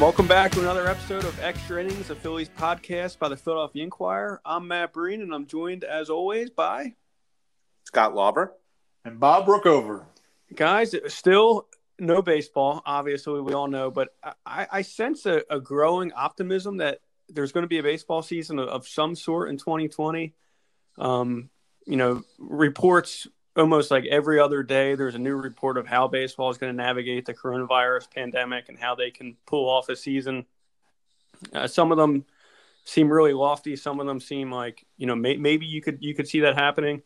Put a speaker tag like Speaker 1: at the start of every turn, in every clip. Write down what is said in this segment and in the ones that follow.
Speaker 1: Welcome back to another episode of Extra Innings, a Phillies podcast by the Philadelphia Inquirer. I'm Matt Breen, and I'm joined, as always, by
Speaker 2: Scott Lauber
Speaker 3: and Bob Brookover.
Speaker 1: Guys, still no baseball, obviously, we all know, but I, I sense a, a, growing optimism that there's going to be a baseball season of, of some sort in 2020. Um, you know, reports almost like every other day there's a new report of how baseball is going to navigate the coronavirus pandemic and how they can pull off a season. Uh, some of them seem really lofty some of them seem like you know may, maybe you could you could see that happening.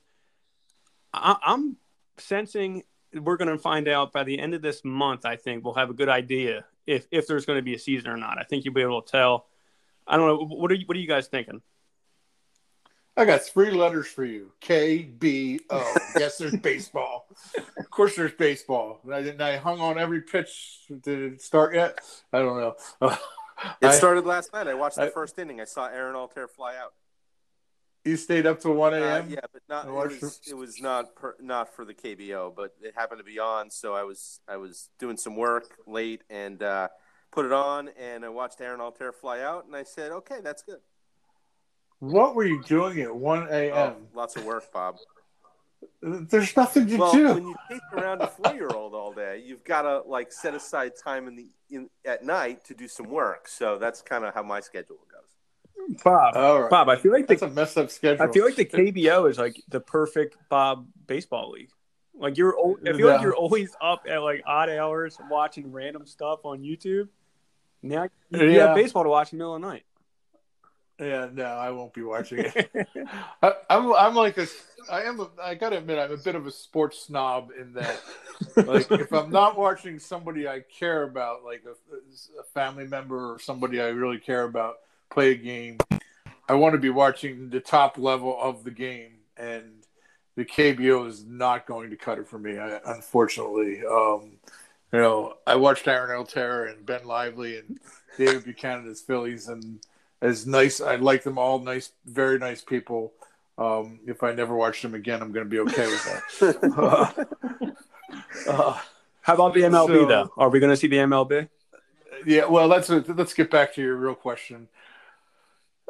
Speaker 1: I, i'm sensing we're going to find out by the end of this month i think we'll have a good idea if if there's going to be a season or not. I think you'll be able to tell. I don't know what are you what are you guys thinking
Speaker 3: I got three letters for you. K B O. Yes, there's baseball. Of course, there's baseball. I, didn't. I hung on every pitch. Did it start yet? I don't know.
Speaker 2: it I, started last night. I watched the I, first inning. I saw Aaron Altherr fly out.
Speaker 3: You stayed up till one a.m. Uh,
Speaker 2: yeah, but not. It was, it was not per, not for the KBO, but it happened to be on. So I was I was doing some work late and uh, put it on, and I watched Aaron Altherr fly out, and I said, okay, that's good.
Speaker 3: What were you doing at 1 a.m.? Oh,
Speaker 2: lots of work, Bob.
Speaker 3: There's nothing to
Speaker 2: well,
Speaker 3: do.
Speaker 2: when you chase around a four-year-old all day, you've got to like set aside time in the in at night to do some work. So that's kind of how my schedule goes.
Speaker 1: Bob, right. Bob, I feel like
Speaker 3: that's the, a messed up schedule.
Speaker 1: I feel like the KBO is like the perfect Bob baseball league. Like you're, I feel like you're always up at like odd hours watching random stuff on YouTube. Now you yeah. have baseball to watch in the middle of the night.
Speaker 3: Yeah, no, I won't be watching it. I, am I'm, I'm like a, I am, a, I gotta admit, I'm a bit of a sports snob in that, like, if I'm not watching somebody I care about, like a, a family member or somebody I really care about play a game, I want to be watching the top level of the game, and the KBO is not going to cut it for me, I, unfortunately. Um, you know, I watched Aaron Altherr and Ben Lively and David Buchanan as Phillies, and as nice. I like them all. Nice, very nice people. Um, if I never watch them again, I'm going to be okay with that.
Speaker 1: uh, uh, How about the MLB so, though? Are we going to see the MLB?
Speaker 3: Yeah. Well, let's let's get back to your real question.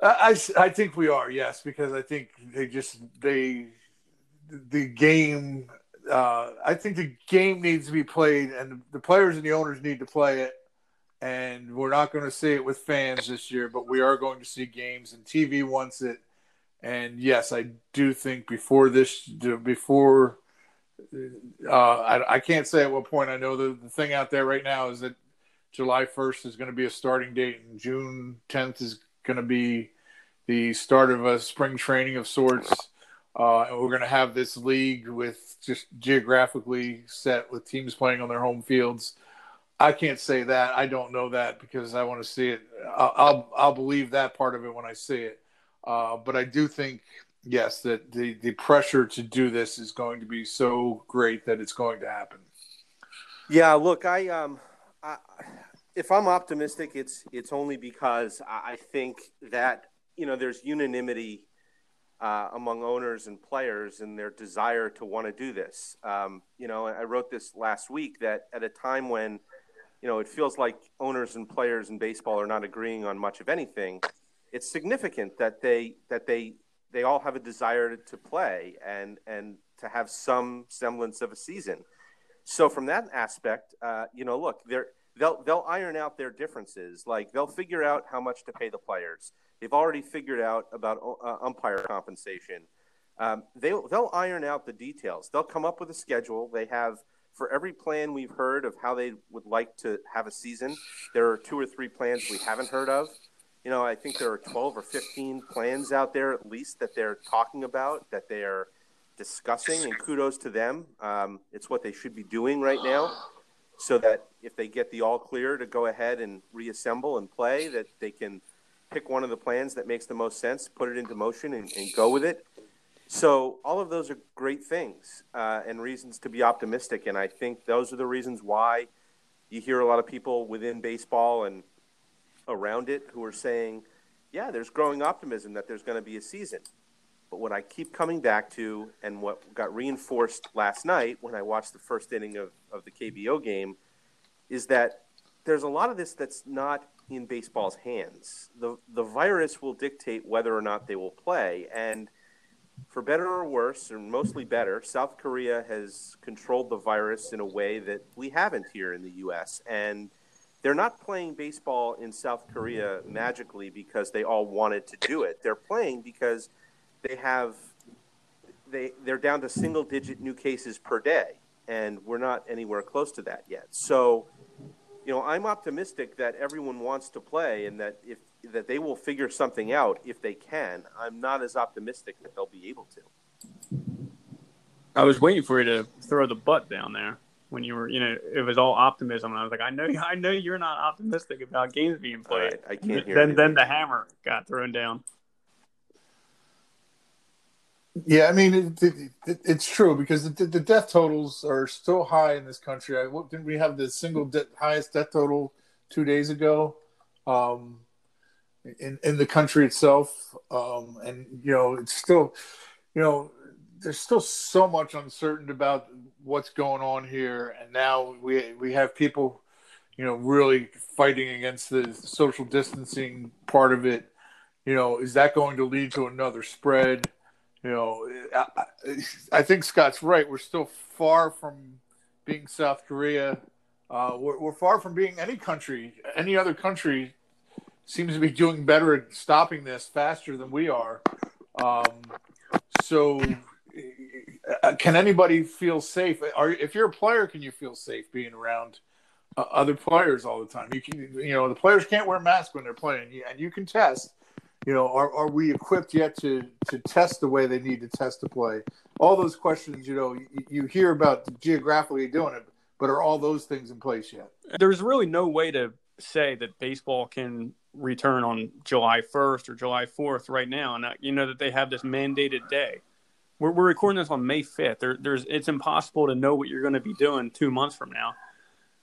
Speaker 3: I, I, I think we are yes because I think they just they the game. Uh, I think the game needs to be played, and the players and the owners need to play it and we're not going to see it with fans this year, but we are going to see games, and TV wants it. And yes, I do think before this, before uh, I, I, can't say at what point. I know the, the thing out there right now is that July 1st is going to be a starting date, and June 10th is going to be the start of a spring training of sorts. Uh, and we're going to have this league with just geographically set with teams playing on their home fields I can't say that. I don't know that because I want to see it. I'll, I'll, I'll believe that part of it when I see it. Uh, but I do think, yes, that the, the pressure to do this is going to be so great that it's going to happen.
Speaker 2: Yeah, look, I, um, I, if I'm optimistic, it's it's only because I think that you know there's unanimity uh, among owners and players and their desire to want to do this. Um, you know, I wrote this last week that at a time when you know, it feels like owners and players in baseball are not agreeing on much of anything. It's significant that they that they they all have a desire to play and and to have some semblance of a season. So from that aspect, uh, you know, look, they're they'll they'll iron out their differences. Like they'll figure out how much to pay the players. They've already figured out about uh, umpire compensation. Um, they'll they'll iron out the details. They'll come up with a schedule. They have for every plan we've heard of how they would like to have a season, there are two or three plans we haven't heard of. You know, I think there are 12 or 15 plans out there at least that they're talking about, that they're discussing, and kudos to them. Um, it's what they should be doing right now so that if they get the all clear to go ahead and reassemble and play, that they can pick one of the plans that makes the most sense, put it into motion, and, and go with it. So all of those are great things uh, and reasons to be optimistic, and I think those are the reasons why you hear a lot of people within baseball and around it who are saying, "Yeah, there's growing optimism that there's going to be a season." But what I keep coming back to, and what got reinforced last night when I watched the first inning of, of the KBO game, is that there's a lot of this that's not in baseball's hands. The the virus will dictate whether or not they will play, and for better or worse, or mostly better, South Korea has controlled the virus in a way that we haven't here in the U.S. and they're not playing baseball in South Korea magically because they all wanted to do it. They're playing because they have they they're down to single digit new cases per day, and we're not anywhere close to that yet. So you know, I'm optimistic that everyone wants to play and that if that they will figure something out if they can. I'm not as optimistic that they'll be able to.
Speaker 1: I was waiting for you to throw the butt down there when you were, you know, it was all optimism, and I was like, I know, I know you're not optimistic about games being played.
Speaker 2: Right, I can't hear.
Speaker 1: Then, anything. then the hammer got thrown down.
Speaker 3: Yeah, I mean it, it, it, it's true because the, the, death totals are still high in this country. I, didn't we have the single de- highest death total two days ago um, in in the country itself? Um, and you know, it's still, you know, there's still so much uncertainty about what's going on here, and now we we have people, you know, really fighting against the social distancing part of it. You know, is that going to lead to another spread? you know, I, I, think Scott's right. We're still far from being South Korea. Uh, we're, we're, far from being any country. Any other country seems to be doing better at stopping this faster than we are. Um, so, uh, can anybody feel safe? Are, if you're a player, can you feel safe being around uh, other players all the time? You can, you know, the players can't wear masks when they're playing, and you can test you know, are, are we equipped yet to to test the way they need to test to play? All those questions, you know, you, you hear about geographically doing it, but are all those things in place yet?
Speaker 1: There's really no way to say that baseball can return on July 1st or July 4th right now, and you know that they have this mandated day. We're, we're recording this on May 5th. There, there's it's impossible to know what you're going to be doing two months from now.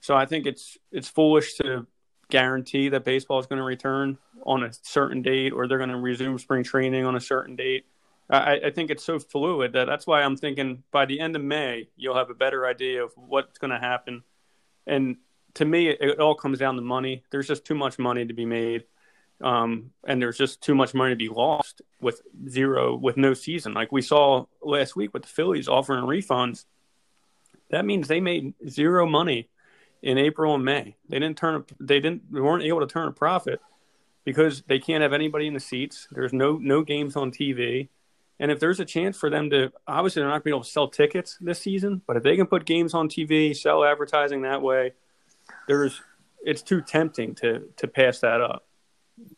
Speaker 1: So I think it's it's foolish to guarantee that baseball is going to return on a certain date or they're going to resume spring training on a certain date. I, I, think it's so fluid that that's why I'm thinking by the end of May, you'll have a better idea of what's going to happen. And to me, it, it, all comes down to money. There's just too much money to be made. Um, and there's just too much money to be lost with zero, with no season. Like we saw last week with the Phillies offering refunds. That means they made zero money in April and May. They didn't turn. They didn't. They weren't able to turn a profit because they can't have anybody in the seats. There's no no games on TV. And if there's a chance for them to, obviously they're not going to be able to sell tickets this season, but if they can put games on TV, sell advertising that way, there's it's too tempting to to pass that up.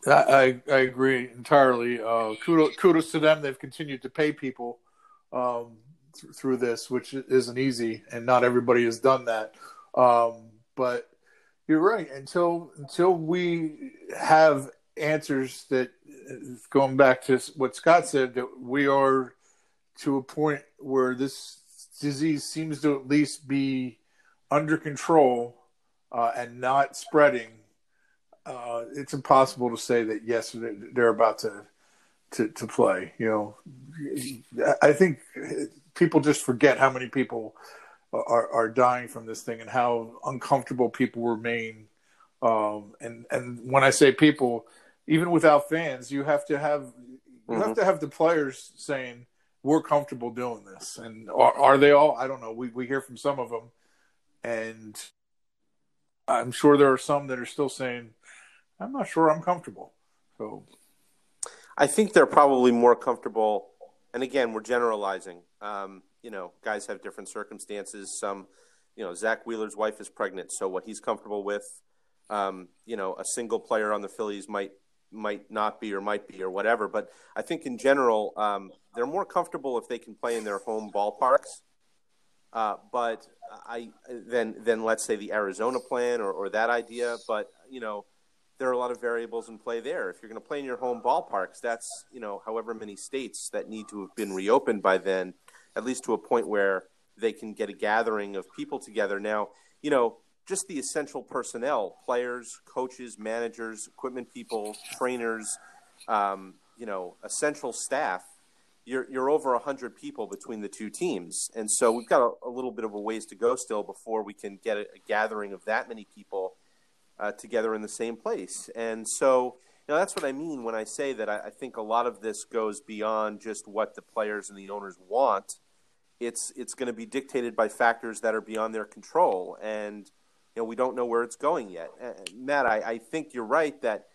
Speaker 3: I I agree entirely. Uh, kudos kudos to them. They've continued to pay people um, th- through this, which isn't easy, and not everybody has done that. Um, but you're right. Until until we have answers that, going back to what Scott said, that we are to a point where this disease seems to at least be under control uh, and not spreading. Uh, it's impossible to say that yes, they're about to to, to play. You know, I think people just forget how many people are, are dying from this thing and how uncomfortable people remain. Um, and and when I say people, even without fans, you have to have you mm-hmm. have to have the players saying we're comfortable doing this. And are, are they all? I don't know. We we hear from some of them, and I'm sure there are some that are still saying, "I'm not sure I'm comfortable." So,
Speaker 2: I think they're probably more comfortable. And again, we're generalizing. Um, you know, guys have different circumstances. Some, you know, Zack Wheeler's wife is pregnant, so what he's comfortable with, um, you know, a single player on the Phillies might might not be or might be or whatever. But I think in general, um, they're more comfortable if they can play in their home ballparks. Uh, but I then then let's say the Arizona plan or, or that idea. But you know, there are a lot of variables in play there. If you're going to play in your home ballparks, that's you know however many states that need to have been reopened by then at least to a point where they can get a gathering of people together. Now, you know, just the essential personnel, players, coaches, managers, equipment people, trainers, um, you know, essential staff, you're, you're over 100 people between the two teams. And so we've got a, a little bit of a ways to go still before we can get a, a, gathering of that many people uh, together in the same place. And so, you know, that's what I mean when I say that I, I think a lot of this goes beyond just what the players and the owners want. It's it's going to be dictated by factors that are beyond their control, and you know we don't know where it's going yet. Uh, Matt, I, I think you're right that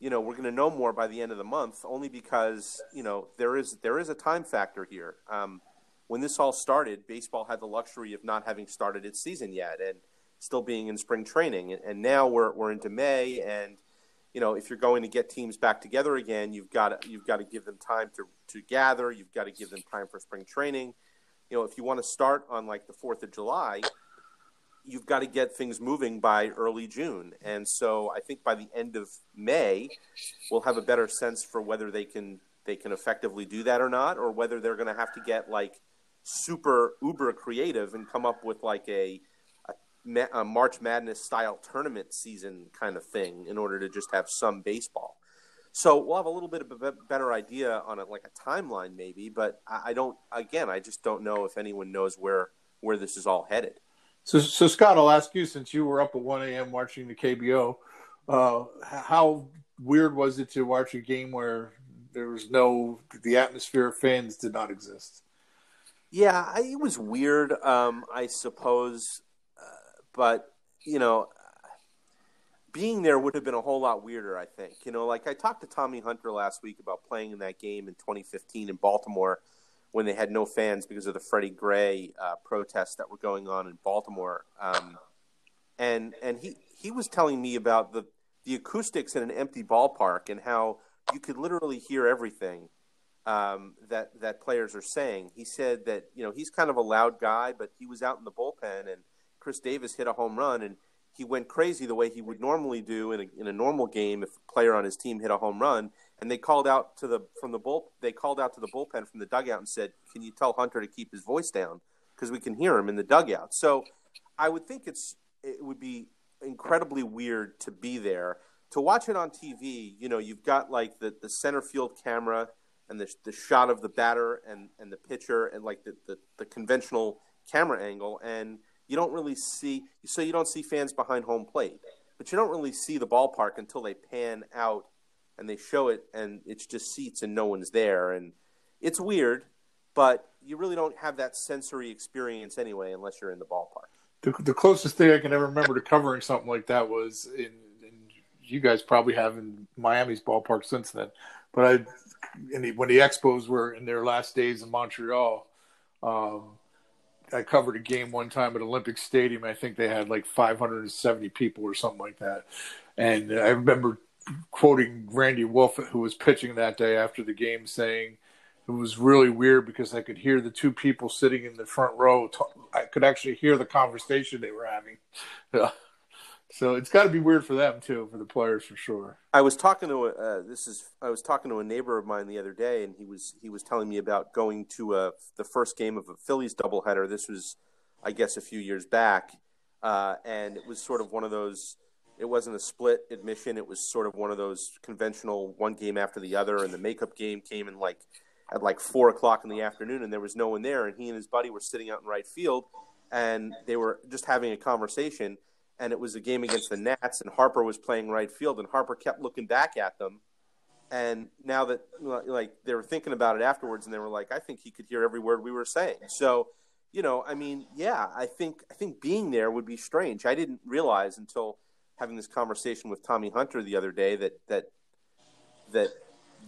Speaker 2: you know we're going to know more by the end of the month, only because you know there is there is a time factor here. Um, when this all started, baseball had the luxury of not having started its season yet, and still being in spring training. And now we're we're into May, and you know if you're going to get teams back together again, you've got to, you've got to give them time to to gather. You've got to give them time for spring training. You know, if you want to start on like the Fourth of July, you've got to get things moving by early June. And so I think by the end of May, we'll have a better sense for whether they can they can effectively do that or not, or whether they're going to have to get like super uber creative and come up with like a a March Madness style tournament season kind of thing in order to just have some baseball. So we'll have a little bit of a better idea on it, like a timeline maybe, but I don't. Again, I just don't know if anyone knows where where this is all headed.
Speaker 3: So, so Scott, I'll ask you since you were up at 1 a.m. watching the KBO, uh, how weird was it to watch a game where there was no the atmosphere of fans did not exist?
Speaker 2: Yeah, it was weird. Um, I suppose but you know, being there would have been a whole lot weirder. I think. You know, like I talked to Tommy Hunter last week about playing in that game in 2015 in Baltimore when they had no fans because of the Freddie Gray uh, protests that were going on in Baltimore. Um, and and he he was telling me about the the acoustics in an empty ballpark and how you could literally hear everything um, that that players are saying. He said that you know he's kind of a loud guy, but he was out in the bullpen and Chris Davis hit a home run and he went crazy the way he would normally do in a, in a normal game if a player on his team hit a home run. And they called out to the from the bull they called out to the bullpen from the dugout and said, "Can you tell Hunter to keep his voice down because we can hear him in the dugout." So I would think it's it would be incredibly weird to be there to watch it on TV. You know, you've got like the the center field camera and the the shot of the batter and and the pitcher and like the the, the conventional camera angle and you don't really see so you don't see fans behind home plate, but you don't really see the ballpark until they pan out and they show it and it's just seats and no one's there and it's weird, but you really don't have that sensory experience anyway unless you're in the ballpark.
Speaker 3: The, the closest thing I can ever remember to covering something like that was in, you guys probably have in Miami's ballpark since then, but I the, when the Expos were in their last days in Montreal. Um, I covered a game one time at Olympic Stadium. I think they had like 570 people or something like that. And I remember quoting Randy Wolf, who was pitching that day after the game, saying it was really weird because I could hear the two people sitting in the front row. Talk, I could actually hear the conversation they were having. So it's got to be weird for them too, for the players for sure.
Speaker 2: I was talking to a, uh, this is I was talking to a neighbor of mine the other day, and he was he was telling me about going to a, the first game of a Phillies doubleheader. This was, I guess, a few years back, uh, and it was sort of one of those. It wasn't a split admission. It was sort of one of those conventional one game after the other, and the makeup game came in like at like four o'clock in the afternoon, and there was no one there, and he and his buddy were sitting out in right field, and they were just having a conversation and it was a game against the Nats, and Harper was playing right field, and Harper kept looking back at them. And now that like they were thinking about it afterwards, and they were like, I think he could hear every word we were saying. So, you know, I mean, yeah, I think I think being there would be strange. I didn't realize until having this conversation with Tommy Hunter the other day that that that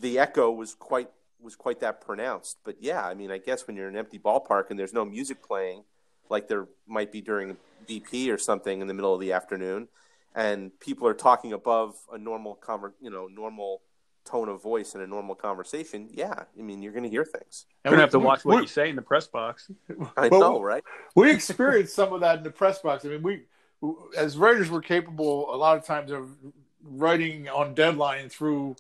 Speaker 2: the echo was quite was quite that pronounced. But yeah, I mean, I guess when you're in an empty ballpark and there's no music playing, like there might be during BP or something in the middle of the afternoon, and people are talking above a normal conver- you know normal tone of voice in a normal conversation, yeah, I mean you're going to hear things.
Speaker 1: And we have to watch what you say in the press box.
Speaker 2: I well, know, right?
Speaker 3: We experienced some of that in the press box. I mean, we as writers were capable a lot of times of writing on deadline through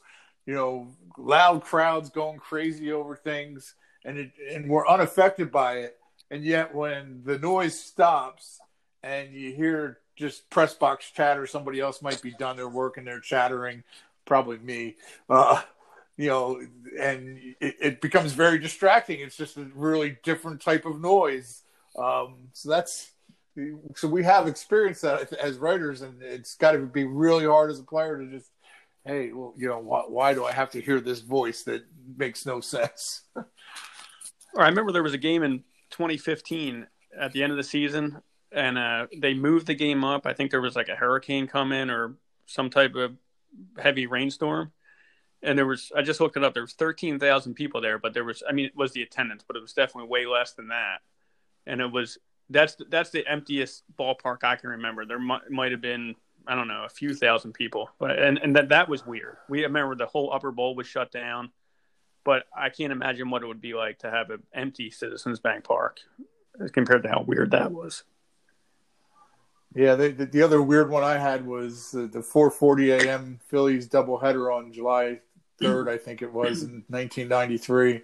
Speaker 3: you know loud crowds going crazy over things, and it, and we're unaffected by it. And yet, when the noise stops and you hear just press box chatter. Somebody else might be done their work and they're chattering, probably me. Uh, you know, and it, it, becomes very distracting. It's just a really different type of noise. Um, so that's so we have experienced that as writers, and it's got to be really hard as a player to just, hey, well, you know, why, why do I have to hear this voice that makes no sense?
Speaker 1: I remember there was a game in 2015 at the end of the season, and uh, they moved the game up. I think there was like a hurricane coming or some type of heavy rainstorm. And there was, I just looked it up. There was 13,000 people there, but there was, I mean, it was the attendance, but it was definitely way less than that. And it was, that's, that's the emptiest ballpark I can remember. There might, might have been, I don't know, a few thousand people, but, and, and that, that was weird. We remember the whole upper bowl was shut down, but I can't imagine what it would be like to have an empty Citizens Bank Park compared to how weird that was.
Speaker 3: Yeah, the, the other weird one I had was the, the 4:40 a.m. Phillies doubleheader on July 3rd, I think it was in 1993,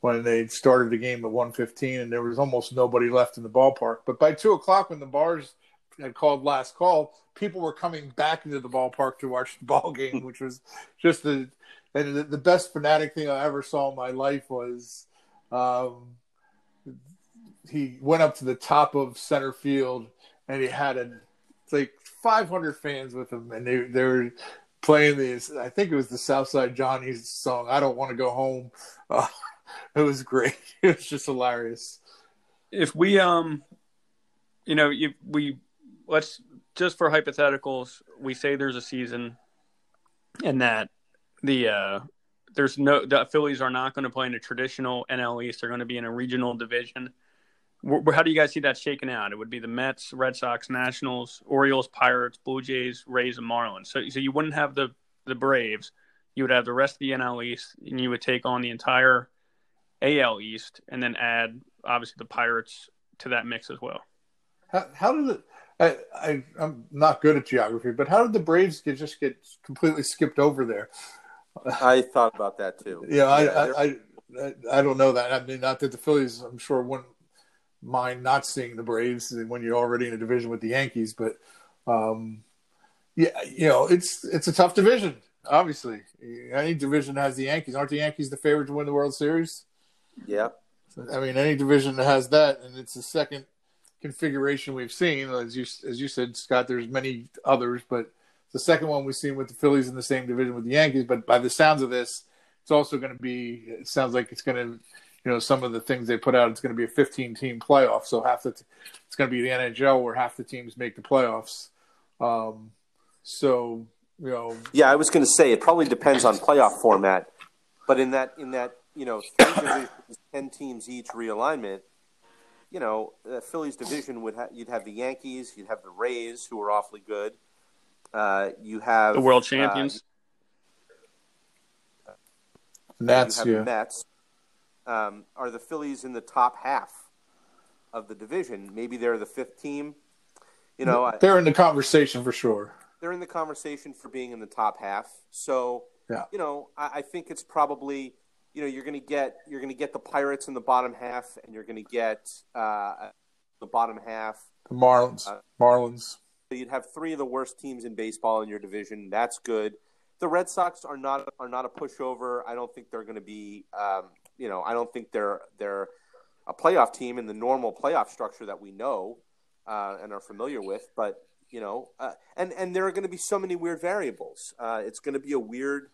Speaker 3: when they started the game at 1:15, and there was almost nobody left in the ballpark. But by two o'clock, when the bars had called last call, people were coming back into the ballpark to watch the ball game, which was just the and the, the best fanatic thing I ever saw in my life was. Um, he went up to the top of center field and he had a like 500 fans with him, and they they were playing this. I think it was the Southside Johnny's song. I don't want to go home. Uh, it was great. It was just hilarious.
Speaker 1: If we um, you know, if we let's just for hypotheticals, we say there's a season, and that the uh there's no the Phillies are not going to play in a traditional NL East. They're going to be in a regional division how do you guys see that shaking out? It would be the Mets, Red Sox, Nationals, Orioles, Pirates, Blue Jays, Rays, and Marlins. So, so you wouldn't have the the Braves. You would have the rest of the NL East, and you would take on the entire AL East, and then add obviously the Pirates to that mix as well.
Speaker 3: How, how did it? I, I I'm not good at geography, but how did the Braves get just get completely skipped over there?
Speaker 2: I thought about that too.
Speaker 3: Yeah, I, I, I, I don't know that. I mean, not that the Phillies, I'm sure, wouldn't mind not seeing the Braves when you're already in a division with the Yankees. But um, yeah, you know, it's it's a tough division. Obviously, any division has the Yankees. Aren't the Yankees the favorite to win the World Series?
Speaker 2: Yeah.
Speaker 3: I mean, any division that has that, and it's the second configuration we've seen. As you as you said, Scott, there's many others, but the second one we've seen with the Phillies in the same division with the Yankees. But by the sounds of this, it's also going to be. It sounds like it's going to you know some of the things they put out it's going to be a 15 team playoff so half the t- it's going to be the nhl where half the teams make the playoffs um, so you know
Speaker 2: yeah i was going to say it probably depends on playoff format but in that in that you know 10 teams each realignment you know the phillies division would have you'd have the yankees you'd have the rays who are awfully good uh, you have
Speaker 1: the world champions
Speaker 3: uh, Nats,
Speaker 2: you
Speaker 3: yeah.
Speaker 2: Mets, um, are the Phillies in the top half of the division. Maybe they're the fifth team. You know,
Speaker 3: they're in the conversation for sure.
Speaker 2: They're in the conversation for being in the top half. So,
Speaker 3: yeah.
Speaker 2: you know, I, I think it's probably you know you're going to get you're going to get the Pirates in the bottom half, and you're going to get uh, the bottom half.
Speaker 3: The Marlins. Uh, Marlins.
Speaker 2: So you'd have three of the worst teams in baseball in your division. That's good. The Red Sox are not are not a pushover. I don't think they're going to be um, you know, I don't think they're they're a playoff team in the normal playoff structure that we know uh, and are familiar with. But you know, uh, and and there are going to be so many weird variables. Uh, it's going to be a weird,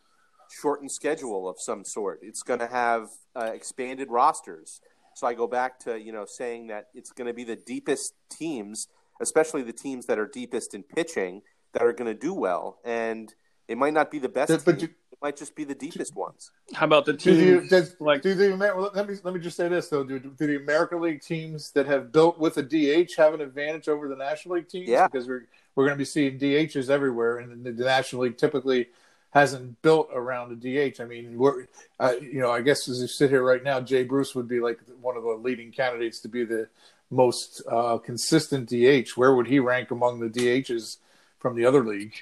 Speaker 2: shortened schedule of some sort. It's going to have uh, expanded rosters. So I go back to you know saying that it's going to be the deepest teams, especially the teams that are deepest in pitching, that are going to do well. And it might not be the best. But, team might just be the deepest ones.
Speaker 1: How about the teams? Do
Speaker 3: the, does, like do the let me let me just say this though. Do, do the American League teams that have built with a DH have an advantage over the National League teams?
Speaker 2: Yeah,
Speaker 3: because we're we're going to be seeing DHs everywhere, and the, the National League typically hasn't built around a DH. I mean, we're uh, you know I guess as you sit here right now, Jay Bruce would be like one of the leading candidates to be the most uh, consistent DH. Where would he rank among the DHs from the other league?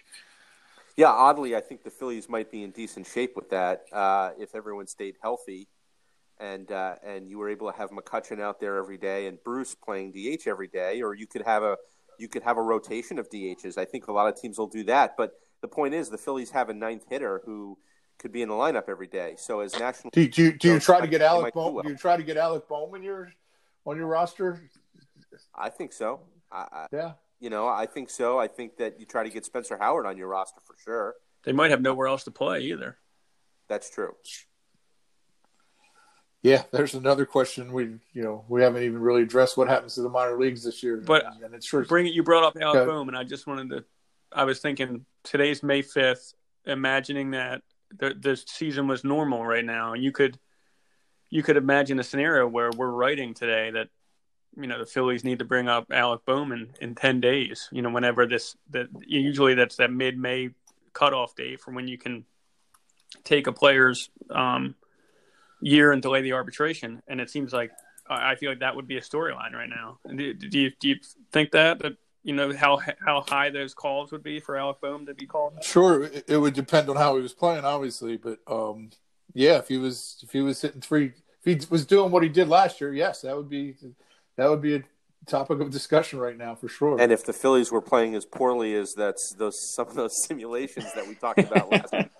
Speaker 2: Yeah, oddly, I think the Phillies might be in decent shape with that uh, if everyone stayed healthy, and uh, and you were able to have McCutchen out there every day and Bruce playing DH every day, or you could have a you could have a rotation of DHs. I think a lot of teams will do that, but the point is the Phillies have a ninth hitter who could be in the lineup every day. So as national,
Speaker 3: do, do, you, do you try to get Alec Bohm? Do, well. do you try to get Alec Bohm in your on your roster?
Speaker 2: I think so. I, I,
Speaker 3: Yeah.
Speaker 2: you know, I think so. I think that you try to get Spencer Howard on your roster for sure.
Speaker 1: They might have nowhere else to play either.
Speaker 2: That's true.
Speaker 3: Yeah, there's another question we you know we haven't even really addressed what happens to the minor leagues this year.
Speaker 1: But
Speaker 3: and it's sure
Speaker 1: Bring it. You brought up Alec
Speaker 3: Okay.
Speaker 1: Bohm, and I just wanted to. I was thinking today's May fifth. Imagining that the the season was normal right now, you could you could imagine a scenario where we're writing today that you know the Phillies need to bring up Alec Bohm in ten days. You know, whenever this that usually that's that mid May cutoff date for when you can take a player's um, year and delay the arbitration. And it seems like I I feel like that would be a storyline right now. Do, do you do you think that that you know how how high those calls would be for Alec Bohm to be called?
Speaker 3: Sure, it, it would depend on how he was playing, obviously, but um, yeah, if he was if he was hitting three, if he was doing what he did last year, yes, that would be that would be a topic of discussion right now for sure.
Speaker 2: And if the Phillies were playing as poorly as that's those some of those simulations that we talked about last week,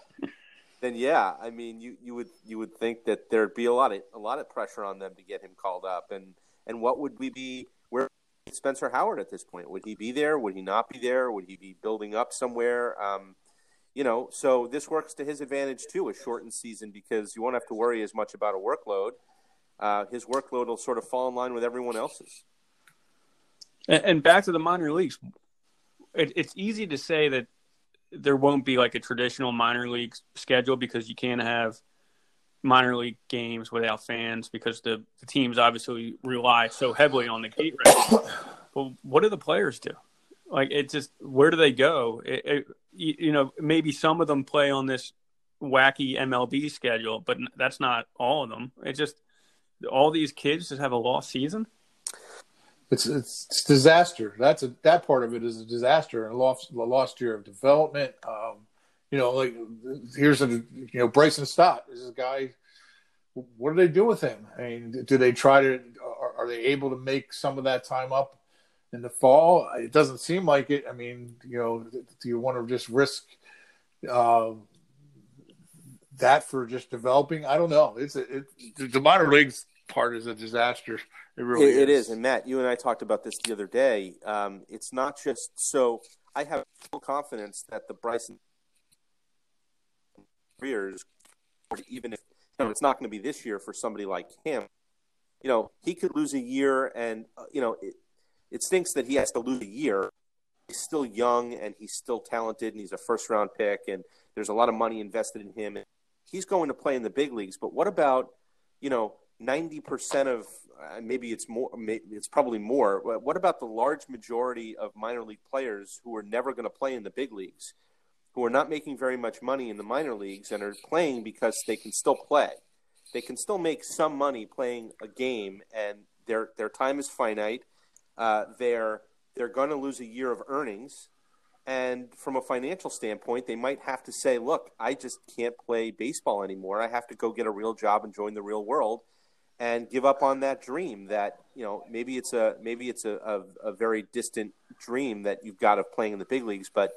Speaker 2: then yeah, I mean you, you would you would think that there'd be a lot of a lot of pressure on them to get him called up. And and what would we be where is Spencer Howard at this point? Would he be there? Would he not be there? Would he be building up somewhere? Um, you know, so this works to his advantage too, a shortened season because you won't have to worry as much about a workload. Uh, his workload will sort of fall in line with everyone else's.
Speaker 1: And, and back to the minor leagues, it, it's easy to say that there won't be like a traditional minor league schedule because you can't have minor league games without fans because the, the teams obviously rely so heavily on the gate rate. but what do the players do? Like it just where do they go? It, it, you, know, maybe some of them play on this wacky MLB schedule, but that's not all of them. It just all these kids just have a lost season.
Speaker 3: It's, it's it's disaster. That's a that part of it is a disaster a lost a lost year of development. Um, you know, like here's a you know Bryson Stott. This is a guy. What do they do with him? I mean, do they try to? Are, are they able to make some of that time up in the fall? It doesn't seem like it. I mean, you know, do you want to just risk uh, that for just developing? I don't know. It's a, it, the minor leagues part is a disaster. It really
Speaker 2: It- it is. And Matt, you and I talked about this the other day. Um, it's not just so. I have full confidence that the Bryson careers, even if you know, it's not going to be this year for somebody like him, you know, he could lose a year, and uh, you know, it, it stinks that he has to lose a year. He's still young and he's still talented, and he's a first round pick, and there's a lot of money invested in him. He's going to play in the big leagues, but what about you know? 90% of uh, maybe it's more it's probably more what about the large majority of minor league players who are never going to play in the big leagues who are not making very much money in the minor leagues and are playing because they can still play. They can still make some money playing a game and their their time is finite. Uh, they're they're going to lose a year of earnings. And from a financial standpoint they might have to say look i just can't play baseball anymore. I have to go get a real job and join the real world and give up on that dream that you know maybe it's a maybe it's a, a, a very distant dream that you've got of playing in the big leagues but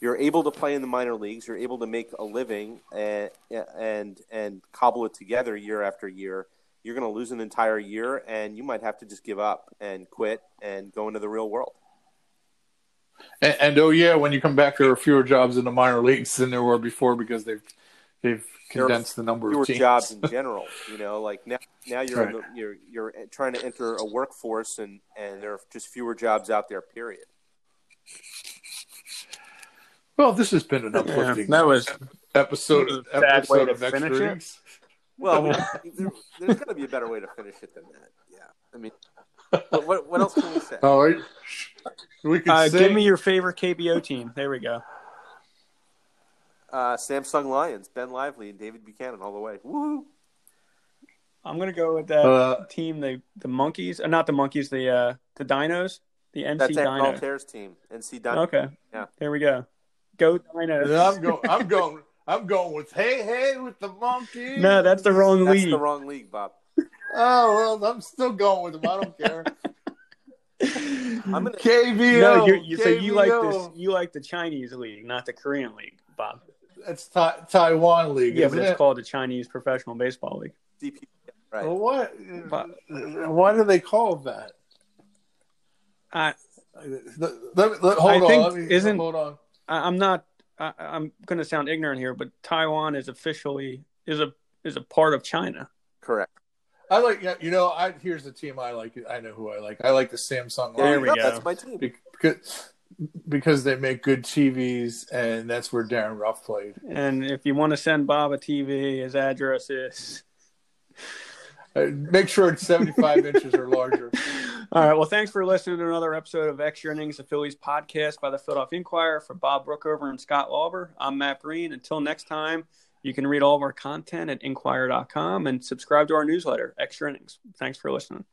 Speaker 2: you're able to play in the minor leagues you're able to make a living and and and cobble it together year after year you're going to lose an entire year and you might have to just give up and quit and go into the real world
Speaker 3: And, and oh yeah, when you come back, there are fewer jobs in the minor leagues than there were before because they've they've condensed the number
Speaker 2: fewer
Speaker 3: of teams.
Speaker 2: jobs in general. You know, like now, now you're
Speaker 3: Right.
Speaker 2: the, you're you're trying to enter a workforce, and and there are just fewer jobs out there. Period.
Speaker 3: Well, this has been an
Speaker 1: Yeah,
Speaker 3: uplifting
Speaker 1: that was
Speaker 3: episode
Speaker 1: a sad way
Speaker 3: episode
Speaker 1: to
Speaker 3: of Extra
Speaker 1: finish it.
Speaker 3: Innings.
Speaker 2: Well, there, there's got to be a better way to finish it than that. Yeah, I mean, what, what, what else can we say?
Speaker 3: All right, we can
Speaker 1: Uh, give me your favorite KBO team. There we go.
Speaker 2: Uh, Samsung Lions, Ben Lively, and David Buchanan all the way. Woo!
Speaker 1: I'm gonna go with that
Speaker 3: Uh,
Speaker 1: team. The the monkeys, uh, not the monkeys. The uh, the dinos. The NC
Speaker 2: That's Aaron
Speaker 1: Dinos.
Speaker 2: Altherr's team, NC Dino.
Speaker 1: Okay.
Speaker 2: Yeah.
Speaker 1: There we go. Go Dinos.
Speaker 3: I'm going. I'm going. I'm going with hey hey with the monkey.
Speaker 1: No, that's the wrong
Speaker 2: That's
Speaker 1: league.
Speaker 2: the wrong league, Bob.
Speaker 3: Oh well, I'm still going with them. I don't care.
Speaker 2: I'm gonna.
Speaker 3: KBO.
Speaker 1: no, you're, you, so you like this? You like the Chinese league, not the Korean league, Bob.
Speaker 3: It's Ta- Taiwan League.
Speaker 1: Yeah,
Speaker 3: isn't
Speaker 1: but it's
Speaker 3: it?
Speaker 1: called the Chinese Professional Baseball League.
Speaker 2: DP, right.
Speaker 3: Well, what?
Speaker 1: But-
Speaker 3: Why do they call it that?
Speaker 1: I
Speaker 3: let, let, hold
Speaker 1: I
Speaker 3: on.
Speaker 1: think
Speaker 3: Let me,
Speaker 1: isn't-
Speaker 3: hold on.
Speaker 1: I, I'm not. I, I'm going to sound ignorant here, but Taiwan is officially is a is a part of China.
Speaker 2: Correct.
Speaker 3: I like yeah, you know. I here's the team I like. I know who I like. I like the Samsung.
Speaker 1: There
Speaker 3: line
Speaker 1: we go.
Speaker 2: That's my team.
Speaker 3: because because they make good TVs, and that's where Darin Ruf played.
Speaker 1: And if you want to send Bob a TV, his address is.
Speaker 3: Uh, make sure it's 75 inches or larger.
Speaker 1: All right. Well, thanks for listening to another episode of Extra Innings, the Phillies podcast by the Philadelphia Inquirer. For Bob Brookover and Scott Lauber, I'm Matt Breen. Until next time, you can read all of our content at inquirer.com and subscribe to our newsletter, Extra Innings. Thanks for listening.